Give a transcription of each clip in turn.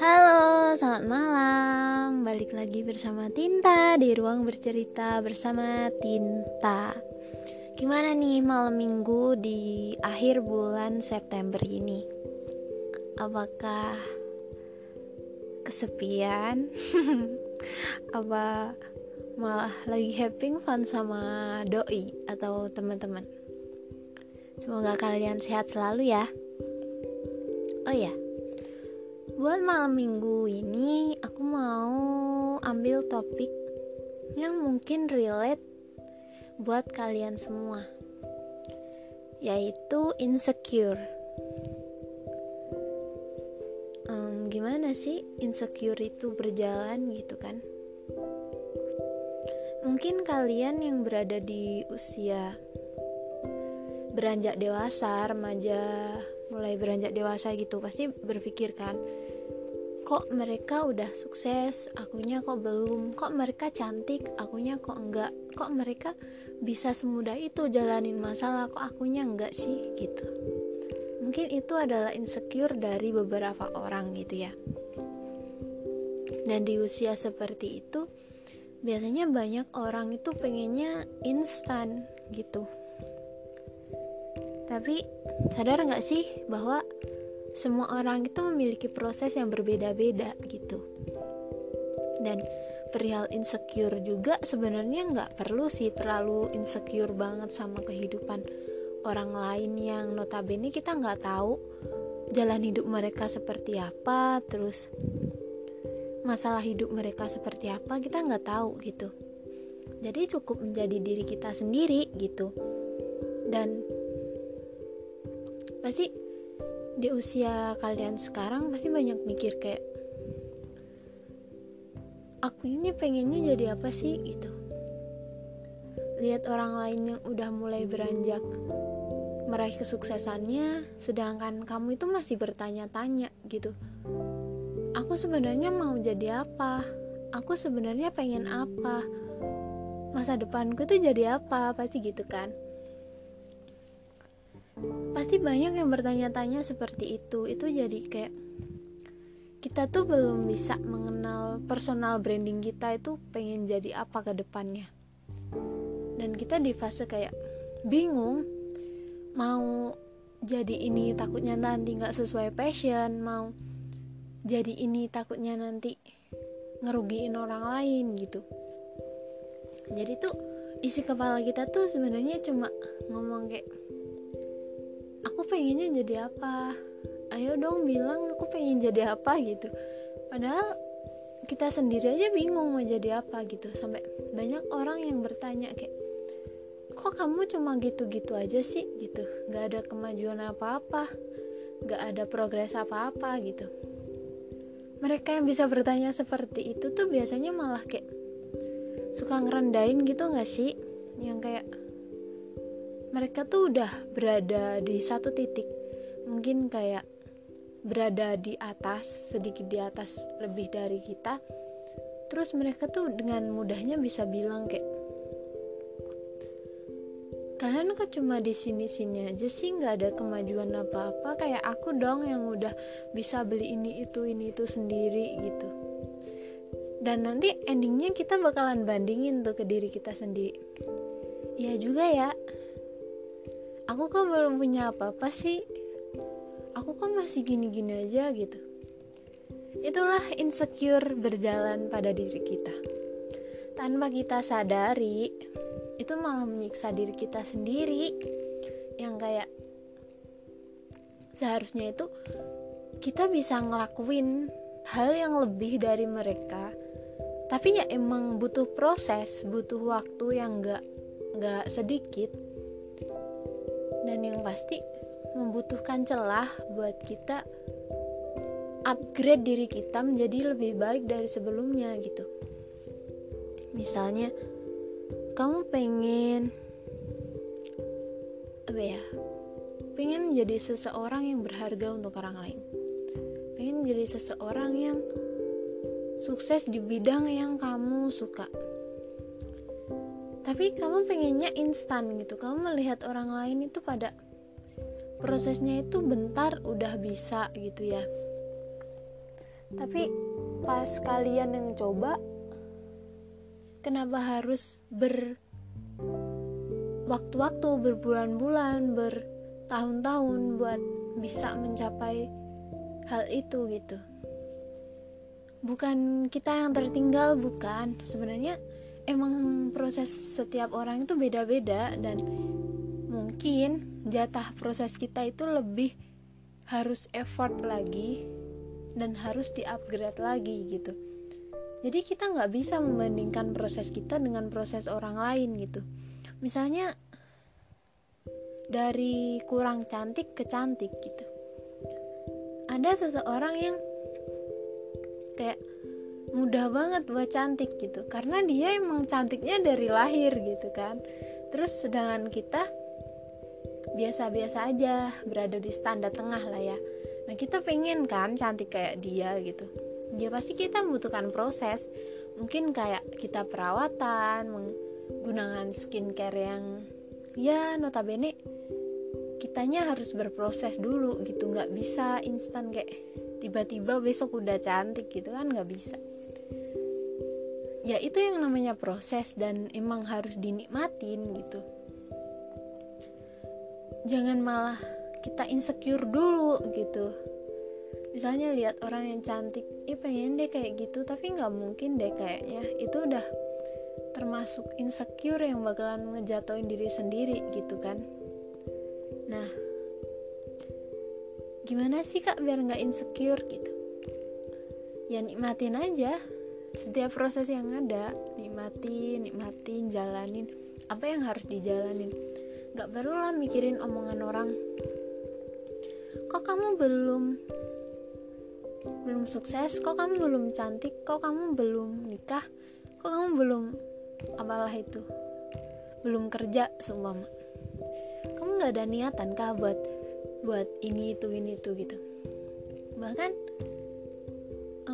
Halo, selamat malam. Balik lagi bersama Tinta di ruang bercerita bersama Tinta. Gimana nih malam minggu di akhir bulan September ini? Apakah kesepian? Apa malah lagi having fun sama doi atau teman-teman? Semoga kalian sehat selalu ya. Oh ya, Buat malam minggu ini aku mau ambil topik yang mungkin relate buat kalian semua yaitu insecure um, gimana sih insecure itu berjalan gitu kan mungkin kalian yang berada di usia beranjak dewasa remaja mulai beranjak dewasa gitu pasti berpikir kan kok mereka udah sukses, akunya kok belum, kok mereka cantik, akunya kok enggak, kok mereka bisa semudah itu jalanin masalah, kok akunya enggak sih gitu. Mungkin itu adalah insecure dari beberapa orang gitu ya. Dan di usia seperti itu, biasanya banyak orang itu pengennya instan gitu. Tapi sadar nggak sih bahwa semua orang itu memiliki proses yang berbeda-beda gitu? Dan perihal insecure juga sebenarnya nggak perlu sih terlalu insecure banget sama kehidupan orang lain yang notabene kita nggak tahu jalan hidup mereka seperti apa terus masalah hidup mereka seperti apa kita nggak tahu gitu. Jadi cukup menjadi diri kita sendiri gitu. Dan pasti di usia kalian sekarang pasti banyak mikir kayak aku ini pengennya jadi apa sih? gitu. Lihat orang lain yang udah mulai beranjak meraih kesuksesannya sedangkan kamu itu masih bertanya-tanya gitu. Aku sebenarnya mau jadi apa? Aku sebenarnya pengen apa? Masa depanku tuh jadi apa? Pasti gitu kan pasti banyak yang bertanya-tanya seperti itu. Itu jadi kayak kita tuh belum bisa mengenal personal branding kita itu pengen jadi apa ke depannya. Dan kita di fase kayak bingung mau jadi ini takutnya nanti nggak sesuai passion mau jadi ini takutnya nanti ngerugiin orang lain gitu. Jadi tuh isi kepala kita tuh sebenarnya cuma ngomong kayak aku pengennya jadi apa? Ayo dong bilang aku pengen jadi apa gitu. Padahal kita sendiri aja bingung mau jadi apa gitu. Sampai banyak orang yang bertanya kayak kok kamu cuma gitu-gitu aja sih? gitu. Gak ada kemajuan apa-apa. Gak ada progres apa-apa gitu. Mereka yang bisa bertanya seperti itu tuh biasanya malah kayak suka ngerendahin gitu gak sih? Yang kayak mereka tuh udah berada di satu titik. Mungkin kayak berada di atas sedikit di atas lebih dari kita. Terus mereka tuh dengan mudahnya bisa bilang kayak kalian kok cuma di sini sini aja sih? Nggak ada kemajuan apa apa kayak aku dong yang udah bisa beli ini itu ini itu sendiri gitu. Dan nanti endingnya kita bakalan bandingin tuh ke diri kita sendiri. Ya juga ya aku kok belum punya apa-apa sih? Aku kok masih gini-gini aja gitu. Itulah insecure berjalan pada diri kita. Tanpa kita sadari itu malah menyiksa diri kita sendiri. Yang kayak seharusnya itu kita bisa ngelakuin hal yang lebih dari mereka. Tapi ya emang butuh proses butuh waktu yang gak gak sedikit dan yang pasti membutuhkan celah buat kita upgrade diri kita menjadi lebih baik dari sebelumnya gitu. Misalnya kamu pengen apa ya pengen menjadi seseorang yang berharga untuk orang lain. Pengen menjadi seseorang yang sukses di bidang yang kamu suka tapi kamu pengennya instan gitu. Kamu melihat orang lain itu pada prosesnya itu bentar udah bisa gitu ya. Tapi pas kalian yang coba kenapa harus ber waktu-waktu berbulan-bulan bertahun-tahun buat bisa mencapai hal itu gitu? Bukan kita yang tertinggal bukan. Sebenarnya emang proses setiap orang itu beda-beda dan mungkin jatah proses kita itu lebih harus effort lagi dan harus di-upgrade lagi gitu. Jadi kita nggak bisa membandingkan proses kita dengan proses orang lain gitu. Misalnya dari kurang cantik ke cantik gitu. Ada seseorang yang kayak mudah banget buat cantik gitu. Karena dia emang cantiknya dari lahir gitu kan. Terus sedangkan kita biasa-biasa aja berada di standar tengah lah ya. Nah kita pengen kan cantik kayak dia gitu. Ya pasti kita membutuhkan proses. Mungkin kayak kita perawatan menggunakan skincare yang ya notabene kitanya harus berproses dulu gitu. Nggak bisa instan kayak tiba-tiba besok udah cantik gitu kan nggak bisa ya itu yang namanya proses dan emang harus dinikmatin gitu. Jangan malah kita insecure dulu gitu. Misalnya lihat orang yang cantik eh pengen deh kayak gitu tapi nggak mungkin deh kayaknya. Itu udah termasuk insecure yang bakalan ngejatoin diri sendiri gitu kan. Nah gimana sih kak biar nggak insecure gitu? Ya nikmatin aja setiap proses yang ada nikmatin nikmatin jalanin apa yang harus dijalanin. Nggak perlu lah mikirin omongan orang. Kok kamu belum belum sukses? Kok kamu belum cantik? Kok kamu belum nikah? Kok kamu belum apalah itu? Belum kerja seumpama. Kamu nggak ada niatan kah buat buat ini itu ini itu gitu? Bahkan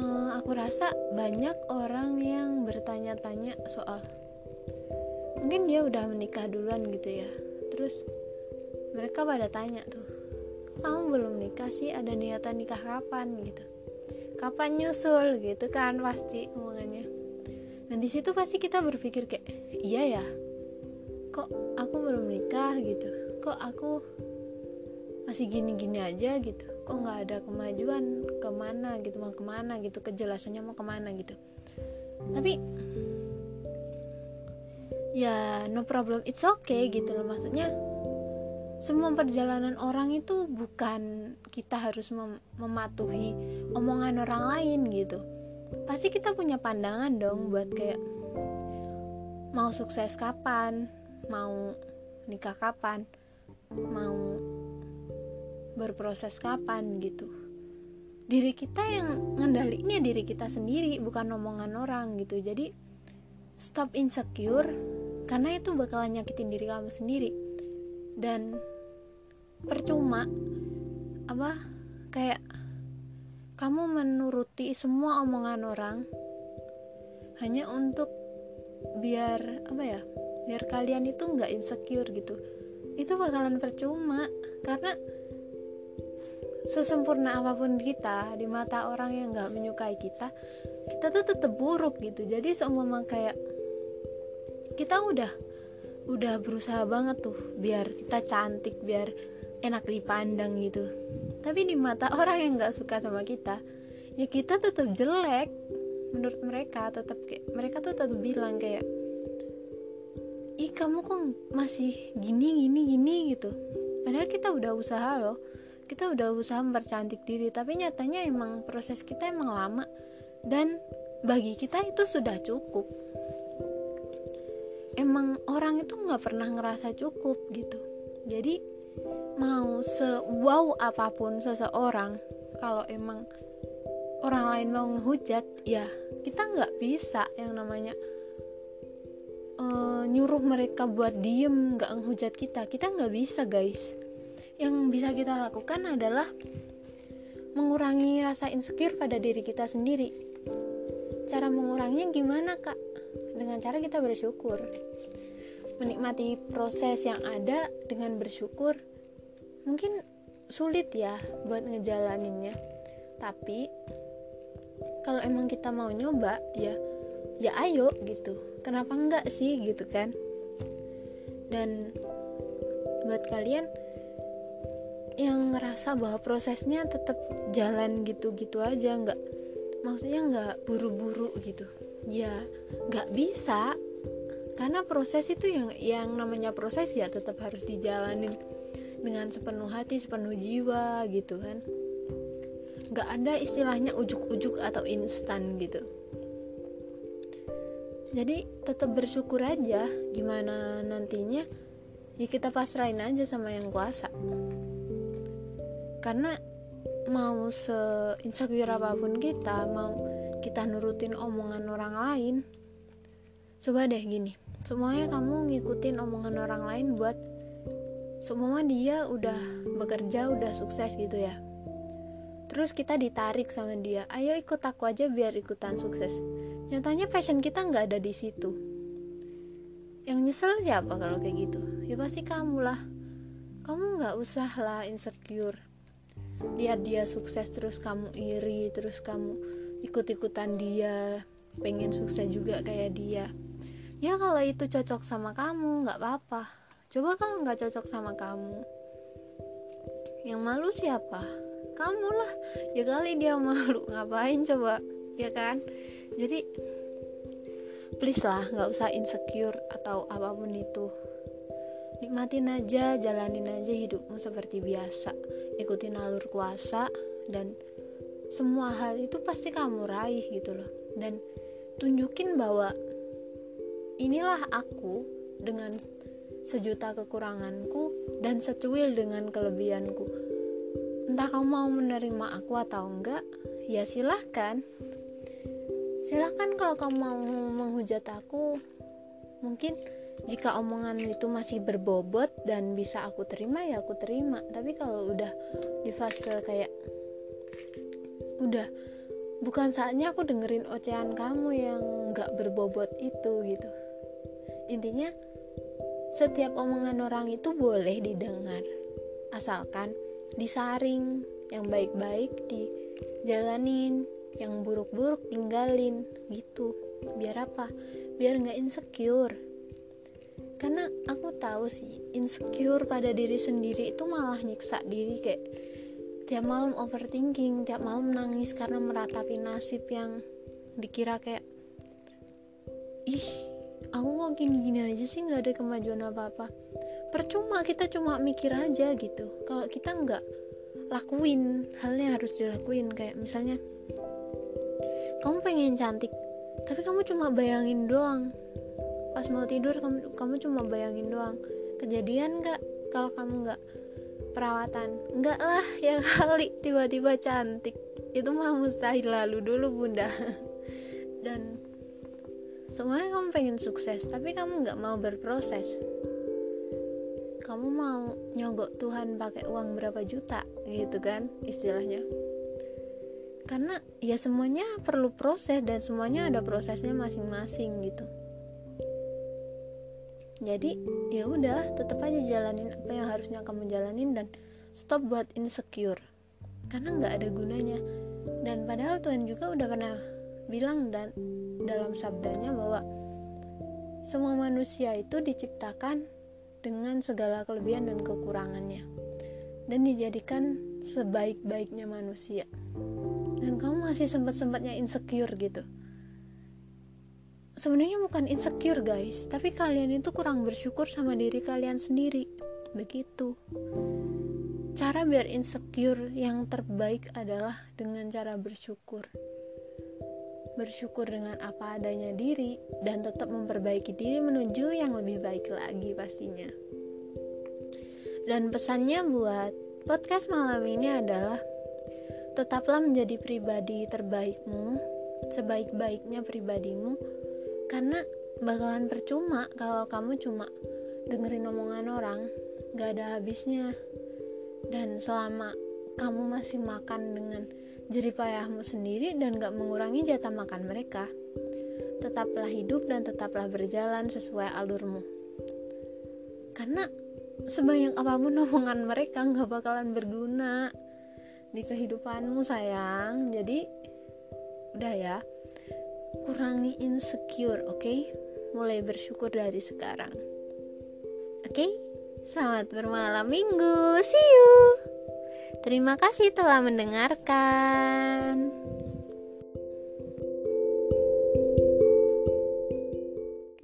uh, aku rasa banyak orang yang bertanya-tanya soal mungkin dia udah menikah duluan gitu ya. Terus mereka pada tanya tuh kamu belum nikah sih? Ada niatan nikah kapan? gitu. Kapan nyusul? gitu kan pasti omongannya. Dan di situ pasti kita berpikir kayak iya ya kok aku belum nikah gitu? Kok aku masih gini-gini aja gitu? Kok nggak ada kemajuan ke mana gitu mau ke mana gitu kejelasannya mau ke mana gitu. Tapi ya no problem it's okay gitu loh. Maksudnya semua perjalanan orang itu bukan kita harus mem mematuhi omongan orang lain gitu. Pasti kita punya pandangan dong buat kayak mau sukses kapan mau nikah kapan mau berproses kapan gitu diri kita yang ngendalinya diri kita sendiri bukan omongan orang gitu. Jadi stop insecure karena itu bakalan nyakitin diri kamu sendiri. Dan percuma apa kayak kamu menuruti semua omongan orang hanya untuk biar apa ya biar kalian itu nggak insecure gitu. Itu bakalan percuma karena sesempurna apa pun kita di mata orang yang nggak menyukai kita kita tuh tetap buruk gitu. Jadi seumpama kayak kita udah udah berusaha banget tuh biar kita cantik biar enak dipandang gitu. Tapi di mata orang yang nggak suka sama kita ya kita tetap jelek menurut mereka. Tetap kayak mereka tuh tetap bilang kayak ih kamu kok masih gini gini gini gitu. Padahal kita udah usaha loh kita udah usaha mempercantik diri tapi nyatanya emang proses kita emang lama. Dan bagi kita itu sudah cukup. Emang orang itu nggak pernah ngerasa cukup gitu. Jadi mau se wow apa pun seseorang kalau emang orang lain mau ngehujat ya kita nggak bisa yang namanya uh, nyuruh mereka buat diem nggak ngehujat kita. Kita nggak bisa guys yang bisa kita lakukan adalah mengurangi rasa insecure pada diri kita sendiri. Cara menguranginya gimana, Kak? Dengan cara kita bersyukur. Menikmati proses yang ada dengan bersyukur. Mungkin sulit ya buat ngejalaninnya tapi kalau emang kita mau nyoba ya ya ayo gitu kenapa enggak sih gitu kan dan buat kalian yang ngerasa bahwa prosesnya tetap jalan gitu-gitu aja nggak maksudnya nggak buru-buru gitu. Ya nggak bisa. Karena proses itu yang yang namanya proses ya tetap harus dijalanin dengan sepenuh hati sepenuh jiwa gitu kan. Nggak ada istilahnya ujuk-ujuk atau instan gitu. Jadi tetap bersyukur aja gimana nantinya ya kita pasrahin aja sama yang kuasa karena mau se insecure apa pun kita mau kita nurutin omongan orang lain coba deh gini. Semuanya kamu ngikutin omongan orang lain buat semua dia udah bekerja udah sukses gitu ya. Terus kita ditarik sama dia ayo ikut aku aja biar ikutan sukses. Nyatanya passion kita nggak ada di situ. Yang nyesel siapa kalau kayak gitu? Ya pasti kamu lah. Kamu nggak usah lah insecure lihat dia sukses terus kamu iri terus kamu ikut-ikutan dia pengen sukses juga kayak dia. Ya kalau itu cocok sama kamu nggak apa-apa. Coba kalau nggak cocok sama kamu yang malu siapa? Kamu lah. Ya kali dia malu ngapain coba? Ya kan? Jadi please lah nggak usah insecure atau apa pun itu. Nikmatin aja jalanin aja hidupmu seperti biasa ikutin alur kuasa dan semua hal itu pasti kamu raih gitu loh. Dan tunjukin bahwa inilah aku dengan sejuta kekuranganku dan secuil dengan kelebihanku. Entah kamu mau menerima aku atau enggak ya silahkan. Silahkan kalau kamu mau menghujat aku mungkin jika omongan itu masih berbobot dan bisa aku terima ya aku terima. Tapi kalau udah di fase kayak udah bukan saatnya aku dengerin ocehan kamu yang gak berbobot itu gitu. Intinya setiap omongan orang itu boleh didengar. Asalkan disaring yang baik-baik dijalanin yang buruk-buruk tinggalin gitu. Biar apa? Biar nggak insecure karena aku tahu sih insecure pada diri sendiri itu malah nyiksa diri kayak tiap malam overthinking tiap malam nangis karena meratapi nasib yang dikira kayak ih aku kok gini-gini aja sih nggak ada kemajuan apa-apa. Percuma kita cuma mikir aja gitu. Kalau kita nggak lakuin halnya harus dilakuin. Kayak misalnya kamu pengen cantik tapi kamu cuma bayangin doang pas mau tidur kamu, kamu cuma bayangin doang. Kejadian nggak kalau kamu nggak perawatan? Nggak lah ya kali. Tiba-tiba cantik. Itu mah mustahil lalu dulu bunda. Dan semuanya kamu pengen sukses tapi kamu nggak mau berproses. Kamu mau nyogok Tuhan pakai uang berapa juta gitu kan istilahnya. Karena ya semuanya perlu proses dan semuanya ada prosesnya masing-masing gitu jadi ya udah tetap aja jalanin apa yang harusnya kamu jalanin dan stop buat insecure. Karena nggak ada gunanya. Dan padahal Tuhan juga udah pernah bilang dan dalam sabdanya bahwa semua manusia itu diciptakan dengan segala kelebihan dan kekurangannya. Dan dijadikan sebaik-baiknya manusia. Dan kamu masih sempat-sempatnya insecure gitu sebenarnya bukan insecure guys. Tapi kalian itu kurang bersyukur sama diri kalian sendiri. Begitu. Cara biar insecure yang terbaik adalah dengan cara bersyukur. Bersyukur dengan apa adanya diri dan tetap memperbaiki diri menuju yang lebih baik lagi pastinya. Dan pesannya buat podcast malam ini adalah tetaplah menjadi pribadi terbaikmu, sebaik-baiknya pribadimu karena bakalan percuma kalau kamu cuma dengerin omongan orang, gak ada habisnya. Dan selama kamu masih makan dengan jeripayahmu sendiri dan gak mengurangi jatah makan mereka. Tetaplah hidup dan tetaplah berjalan sesuai alurmu. Karena sebanyak apa pun omongan mereka nggak bakalan berguna di kehidupanmu sayang jadi udah ya kurangi insecure oke okay? mulai bersyukur dari sekarang oke okay? selamat bermalam minggu see you terima kasih telah mendengarkan